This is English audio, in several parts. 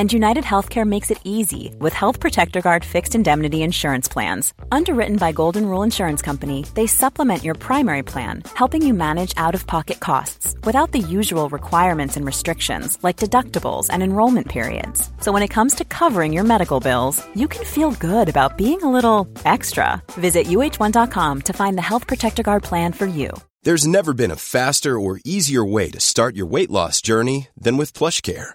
And United Healthcare makes it easy with Health Protector Guard fixed indemnity insurance plans. Underwritten by Golden Rule Insurance Company, they supplement your primary plan, helping you manage out of pocket costs without the usual requirements and restrictions like deductibles and enrollment periods. So when it comes to covering your medical bills, you can feel good about being a little extra. Visit uh1.com to find the Health Protector Guard plan for you. There's never been a faster or easier way to start your weight loss journey than with PlushCare.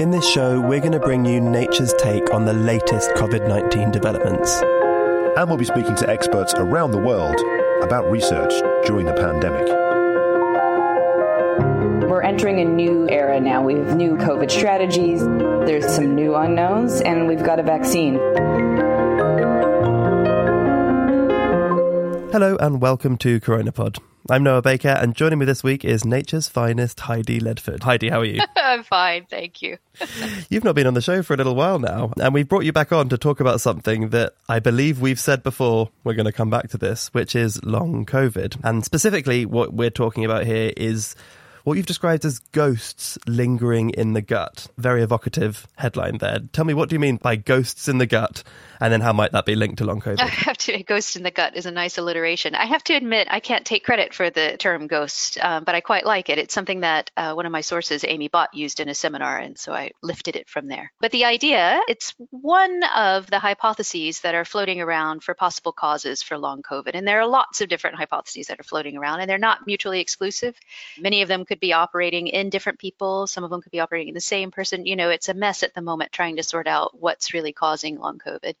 In this show, we're going to bring you nature's take on the latest COVID 19 developments. And we'll be speaking to experts around the world about research during the pandemic. We're entering a new era now. We have new COVID strategies, there's some new unknowns, and we've got a vaccine. Hello and welcome to CoronaPod. I'm Noah Baker, and joining me this week is nature's finest Heidi Ledford. Heidi, how are you? I'm fine, thank you. You've not been on the show for a little while now, and we've brought you back on to talk about something that I believe we've said before. We're going to come back to this, which is long COVID. And specifically, what we're talking about here is what you've described as ghosts lingering in the gut. Very evocative headline there. Tell me, what do you mean by ghosts in the gut? And then how might that be linked to long COVID? I have to, ghost in the gut is a nice alliteration. I have to admit, I can't take credit for the term ghost, um, but I quite like it. It's something that uh, one of my sources, Ami Bhatt, used in a seminar, and so I lifted it from there. But the idea, it's one of the hypotheses that are floating around for possible causes for long COVID. And there are lots of different hypotheses that are floating around, and they're not mutually exclusive. Many of them could be operating in different people, some of them could be operating in the same person. You know, it's a mess at the moment trying to sort out what's really causing long COVID.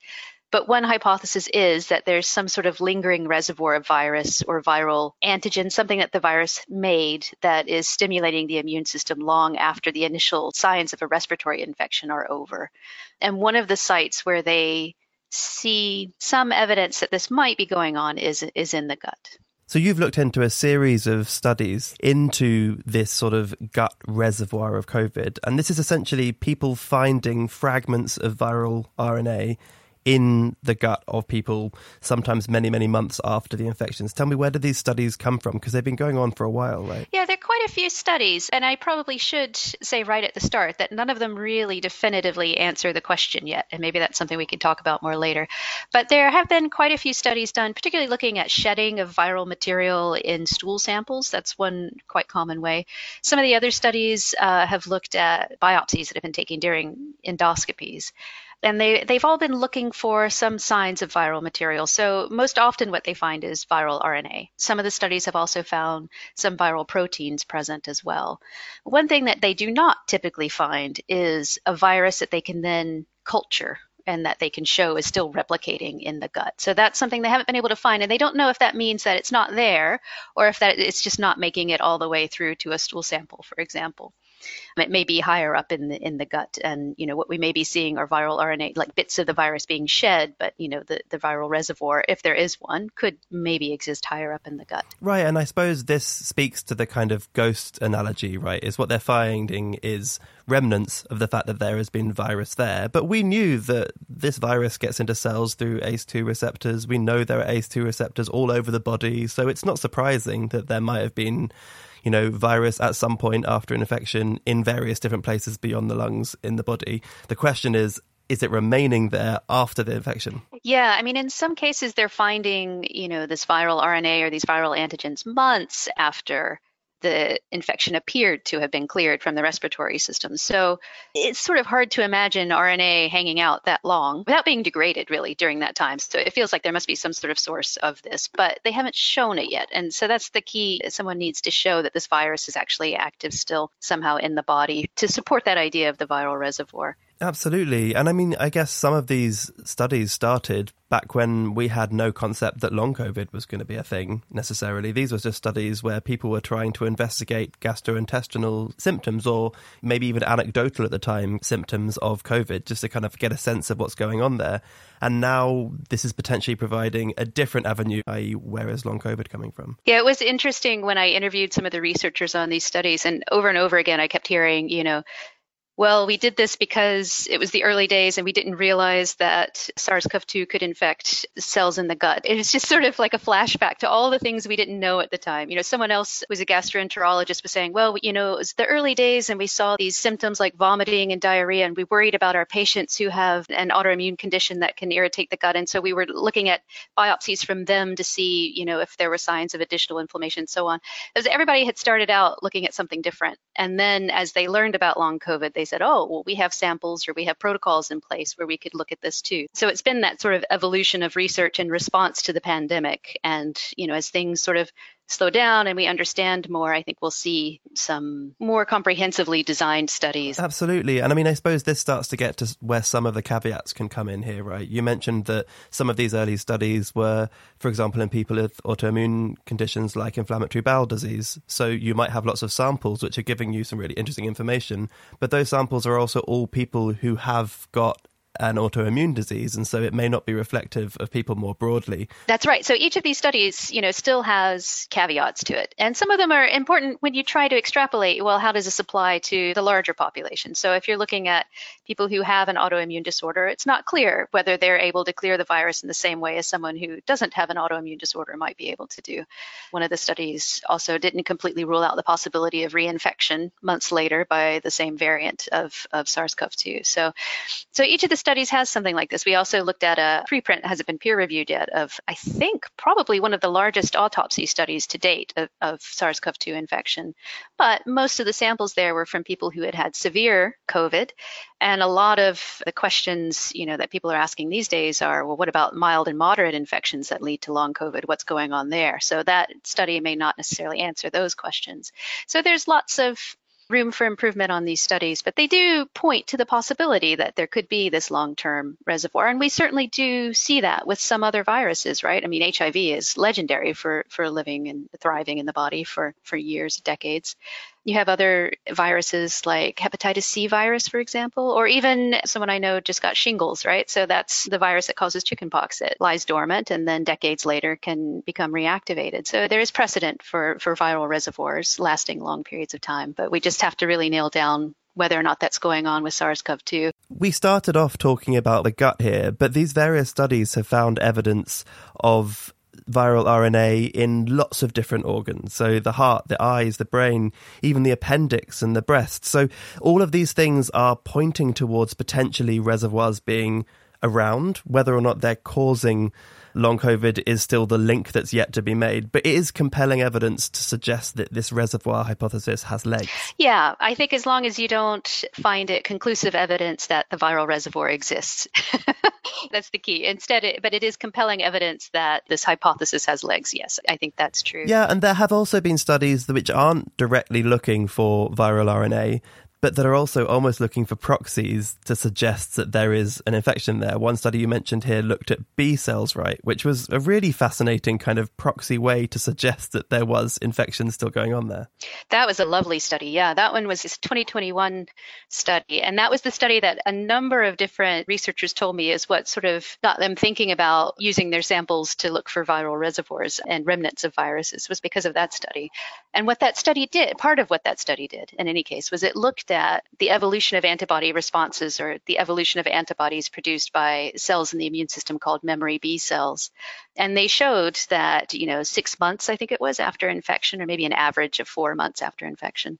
But one hypothesis is that there's some sort of lingering reservoir of virus or viral antigen, something that the virus made that is stimulating the immune system long after the initial signs of a respiratory infection are over. And one of the sites where they see some evidence that this might be going on is, is in the gut. So you've looked into a series of studies into this sort of gut reservoir of COVID, and this is essentially people finding fragments of viral RNA in the gut of people, sometimes many, many months after the infections. Tell me, where do these studies come from? Because they've been going on for a while, right? Yeah, there are quite a few studies, and I probably should say right at the start that none of them really definitively answer the question yet, and maybe that's something we can talk about more later. But there have been quite a few studies done, particularly looking at shedding of viral material in stool samples. That's one quite common way. Some of the other studies uh, have looked at biopsies that have been taken during endoscopies and they, they've all been looking for some signs of viral material. So, most often, what they find is viral RNA. Some of the studies have also found some viral proteins present as well. One thing that they do not typically find is a virus that they can then culture and that they can show is still replicating in the gut. So that's something they haven't been able to find, and they don't know if that means that it's not there or if that it's just not making it all the way through to a stool sample, for example. It may be higher up in the in the gut, and you know what we may be seeing are viral RNA, like bits of the virus being shed, but you know the the viral reservoir, if there is one, could maybe exist higher up in the gut. Right, and I suppose this speaks to the kind of ghost analogy, right? Is what they're finding is remnants of the fact that there has been virus there. But we knew that this virus gets into cells through ACE2 receptors. We know there are ACE2 receptors all over the body, so it's not surprising that there might have been you know, virus at some point after an infection in various different places beyond the lungs in the body. The question is, is it remaining there after the infection? Yeah, I mean, in some cases, they're finding, you know, this viral RNA or these viral antigens months after the infection appeared to have been cleared from the respiratory system. So it's sort of hard to imagine RNA hanging out that long without being degraded, really, during that time. So it feels like there must be some sort of source of this, but they haven't shown it yet. And so that's the key. Someone needs to show that this virus is actually active still somehow in the body to support that idea of the viral reservoir. Absolutely. And I mean, I guess some of these studies started back when we had no concept that long COVID was going to be a thing necessarily. These were just studies where people were trying to investigate gastrointestinal symptoms or maybe even anecdotal at the time symptoms of COVID just to kind of get a sense of what's going on there. And now this is potentially providing a different avenue, i.e., where is long COVID coming from? Yeah, it was interesting when I interviewed some of the researchers on these studies, and over and over again, I kept hearing, you know, well, we did this because it was the early days and we didn't realize that SARS CoV 2 could infect cells in the gut. It was just sort of like a flashback to all the things we didn't know at the time. You know, someone else was a gastroenterologist was saying, well, you know, it was the early days and we saw these symptoms like vomiting and diarrhea, and we worried about our patients who have an autoimmune condition that can irritate the gut. And so we were looking at biopsies from them to see, you know, if there were signs of additional inflammation and so on. Everybody had started out looking at something different. And then as they learned about long COVID, they said, oh, well, we have samples or we have protocols in place where we could look at this too. So it's been that sort of evolution of research in response to the pandemic. And, you know, as things sort of slow down and we understand more, I think we'll see some more comprehensively designed studies. Absolutely. And I mean, I suppose this starts to get to where some of the caveats can come in here, right? You mentioned that some of these early studies were, for example, in people with autoimmune conditions like inflammatory bowel disease. So you might have lots of samples which are giving you some really interesting information, but those samples are also all people who have got an autoimmune disease and so it may not be reflective of people more broadly. That's right. So each of these studies you know still has caveats to it. And some of them are important when you try to extrapolate well how does this apply to the larger population? So if you're looking at people who have an autoimmune disorder it's not clear whether they're able to clear the virus in the same way as someone who doesn't have an autoimmune disorder might be able to do. One of the studies also didn't completely rule out the possibility of reinfection months later by the same variant of, of SARS-CoV-2 so so each of the studies has something like this. We also looked at a preprint, hasn't been peer reviewed yet, of I think probably one of the largest autopsy studies to date of, of SARS CoV 2 infection. But most of the samples there were from people who had had severe COVID. And a lot of the questions, you know, that people are asking these days are, well, what about mild and moderate infections that lead to long COVID? What's going on there? So that study may not necessarily answer those questions. So there's lots of room for improvement on these studies, but they do point to the possibility that there could be this long term reservoir. And we certainly do see that with some other viruses, right? I mean, HIV is legendary for, for living and thriving in the body for, for years, decades. You have other viruses like hepatitis C virus, for example, or even someone I know just got shingles, right? So that's the virus that causes chickenpox. It lies dormant and then decades later can become reactivated. So there is precedent for, for viral reservoirs lasting long periods of time, but we just have to really nail down whether or not that's going on with SARS CoV 2. We started off talking about the gut here, but these various studies have found evidence of viral RNA in lots of different organs. So the heart, the eyes, the brain, even the appendix and the breast. So all of these things are pointing towards potentially reservoirs being around, whether or not they're causing long COVID is still the link that's yet to be made. But it is compelling evidence to suggest that this reservoir hypothesis has legs. Yeah, I think as long as you don't find it conclusive evidence that the viral reservoir exists, that's the key. Instead, it, but it is compelling evidence that this hypothesis has legs. Yes, I think that's true. Yeah, and there have also been studies which aren't directly looking for viral RNA but that are also almost looking for proxies to suggest that there is an infection there. One study you mentioned here looked at B cells, right, which was a really fascinating kind of proxy way to suggest that there was infection still going on there. That was a lovely study. Yeah, that one was this 2021 study. And that was the study that a number of different researchers told me is what sort of got them thinking about using their samples to look for viral reservoirs and remnants of viruses was because of that study. And what that study did, part of what that study did in any case, was it looked at the evolution of antibody responses or the evolution of antibodies produced by cells in the immune system called memory B cells. And they showed that, you know, six months, I think it was, after infection, or maybe an average of four months after infection,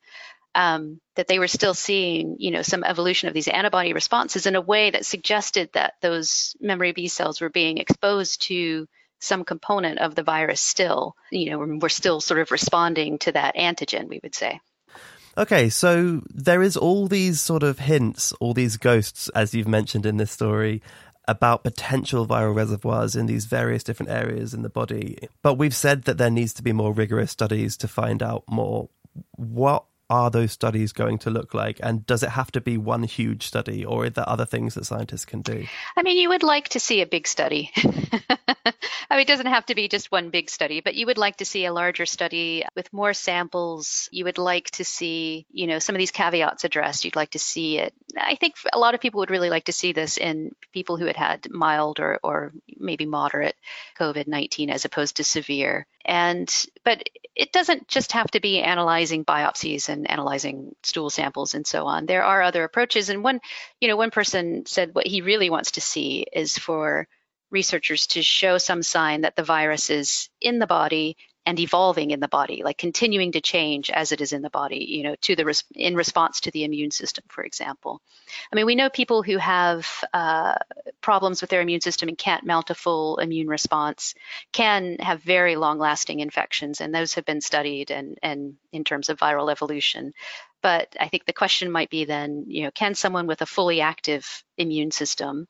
um, that they were still seeing, you know, some evolution of these antibody responses in a way that suggested that those memory B cells were being exposed to some component of the virus still, you know, we're still sort of responding to that antigen, we would say. Okay, so there is all these sort of hints, all these ghosts, as you've mentioned in this story, about potential viral reservoirs in these various different areas in the body. But we've said that there needs to be more rigorous studies to find out more. What are those studies going to look like? And does it have to be one huge study, or are there other things that scientists can do? I mean, you would like to see a big study. I mean, it doesn't have to be just one big study, but you would like to see a larger study with more samples. You would like to see, you know, some of these caveats addressed. You'd like to see it. I think a lot of people would really like to see this in people who had had mild or, or maybe moderate COVID 19 as opposed to severe. And, but it doesn't just have to be analyzing biopsies and analyzing stool samples and so on. There are other approaches. And one, you know, one person said what he really wants to see is for researchers to show some sign that the virus is in the body and evolving in the body, like continuing to change as it is in the body, you know, to the res- in response to the immune system, for example. I mean, we know people who have uh, problems with their immune system and can't mount a full immune response can have very long-lasting infections, and those have been studied and and in terms of viral evolution. But I think the question might be then, you know, can someone with a fully active immune system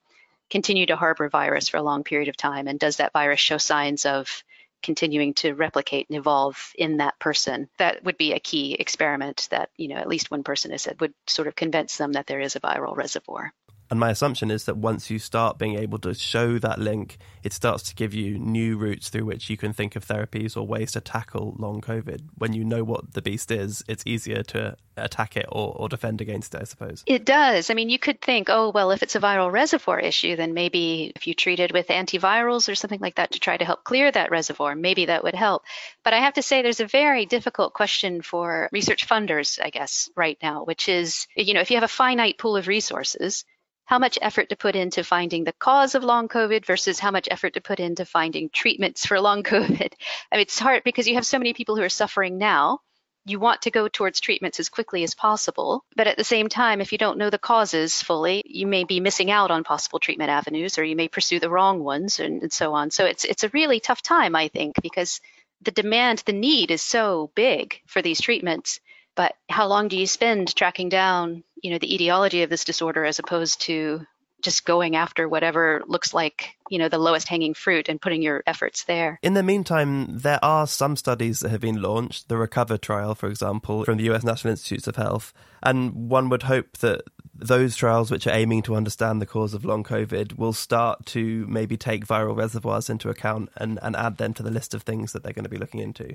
continue to harbor virus for a long period of time? And does that virus show signs of continuing to replicate and evolve in that person? That would be a key experiment that, you know, at least one person has said would sort of convince them that there is a viral reservoir. And my assumption is that once you start being able to show that link, it starts to give you new routes through which you can think of therapies or ways to tackle long COVID. When you know what the beast is, it's easier to attack it or, or defend against it, I suppose. It does. I mean, you could think, oh, well, if it's a viral reservoir issue, then maybe if you treated with antivirals or something like that to try to help clear that reservoir, maybe that would help. But I have to say, there's a very difficult question for research funders, I guess, right now, which is, you know, if you have a finite pool of resources, how much effort to put into finding the cause of long COVID versus how much effort to put into finding treatments for long COVID. I mean, it's hard because you have so many people who are suffering now. You want to go towards treatments as quickly as possible. But at the same time, if you don't know the causes fully, you may be missing out on possible treatment avenues or you may pursue the wrong ones and, and so on. So it's, it's a really tough time, I think, because the demand, the need is so big for these treatments but how long do you spend tracking down you know the etiology of this disorder as opposed to just going after whatever looks like you know the lowest hanging fruit and putting your efforts there. In the meantime, there are some studies that have been launched. The Recover trial, for example, from the U.S. National Institutes of Health, and one would hope that those trials, which are aiming to understand the cause of long COVID, will start to maybe take viral reservoirs into account and, and add them to the list of things that they're going to be looking into.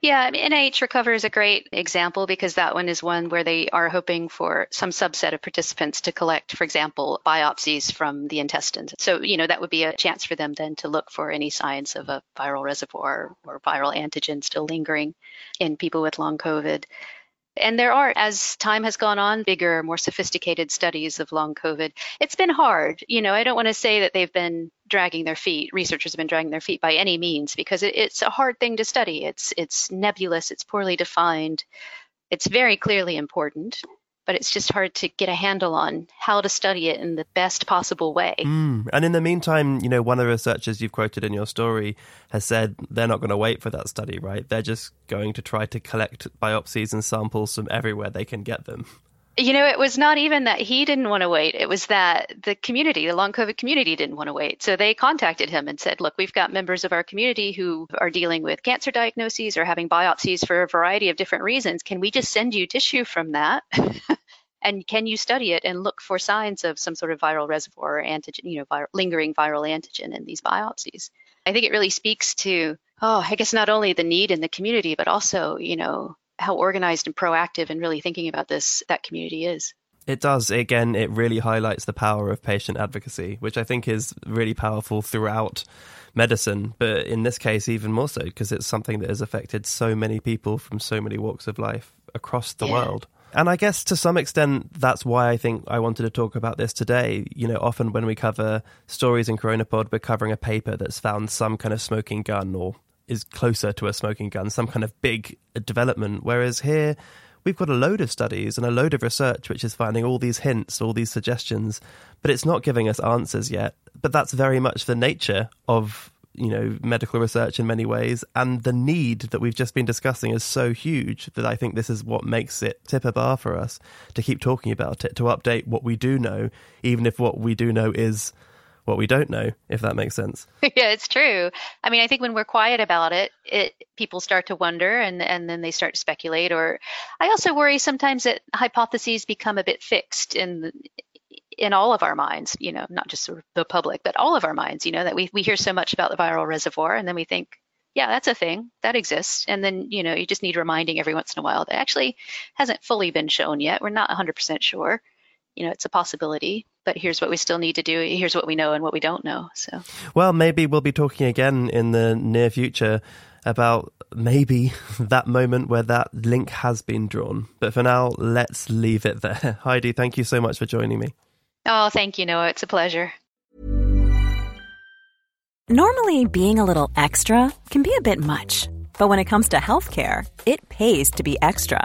Yeah, I mean, NIH Recover is a great example because that one is one where they are hoping for some subset of participants to collect, for example, biopsies from the intestines. So, you know, that would be a chance for them then to look for any signs of a viral reservoir or viral antigen still lingering in people with long COVID. And there are, as time has gone on, bigger, more sophisticated studies of long COVID. It's been hard. You know, I don't want to say that they've been dragging their feet. Researchers have been dragging their feet by any means because it, it's a hard thing to study. It's it's nebulous. It's poorly defined. It's very clearly important but it's just hard to get a handle on how to study it in the best possible way. Mm. And in the meantime, you know, one of the researchers you've quoted in your story has said they're not going to wait for that study, right? They're just going to try to collect biopsies and samples from everywhere they can get them. You know, it was not even that he didn't want to wait. It was that the community, the long COVID community, didn't want to wait. So they contacted him and said, look, we've got members of our community who are dealing with cancer diagnoses or having biopsies for a variety of different reasons. Can we just send you tissue from that? and can you study it and look for signs of some sort of viral reservoir or antigen, you know, vir- lingering viral antigen in these biopsies? I think it really speaks to, oh, I guess not only the need in the community, but also, you know, how organized and proactive and really thinking about this that community is. It does. Again, it really highlights the power of patient advocacy, which I think is really powerful throughout medicine, but in this case, even more so, because it's something that has affected so many people from so many walks of life across the yeah. world. And I guess to some extent, that's why I think I wanted to talk about this today. You know, often when we cover stories in CoronaPod, we're covering a paper that's found some kind of smoking gun or is closer to a smoking gun, some kind of big development. Whereas here, we've got a load of studies and a load of research which is finding all these hints, all these suggestions, but it's not giving us answers yet. But that's very much the nature of you know medical research in many ways and the need that we've just been discussing is so huge that i think this is what makes it tip a bar for us to keep talking about it to update what we do know even if what we do know is what we don't know, if that makes sense. yeah, it's true. I mean, I think when we're quiet about it, it people start to wonder and and then they start to speculate or I also worry sometimes that hypotheses become a bit fixed in in all of our minds, you know, not just sort of the public, but all of our minds, you know, that we we hear so much about the viral reservoir and then we think yeah, that's a thing that exists. And then, you know, you just need reminding every once in a while that actually hasn't fully been shown yet. We're not 100% sure. You know, it's a possibility, but here's what we still need to do. Here's what we know and what we don't know. So, well, maybe we'll be talking again in the near future about maybe that moment where that link has been drawn. But for now, let's leave it there. Heidi, thank you so much for joining me. Oh, thank you, Noah. It's a pleasure. Normally, being a little extra can be a bit much, but when it comes to healthcare, it pays to be extra.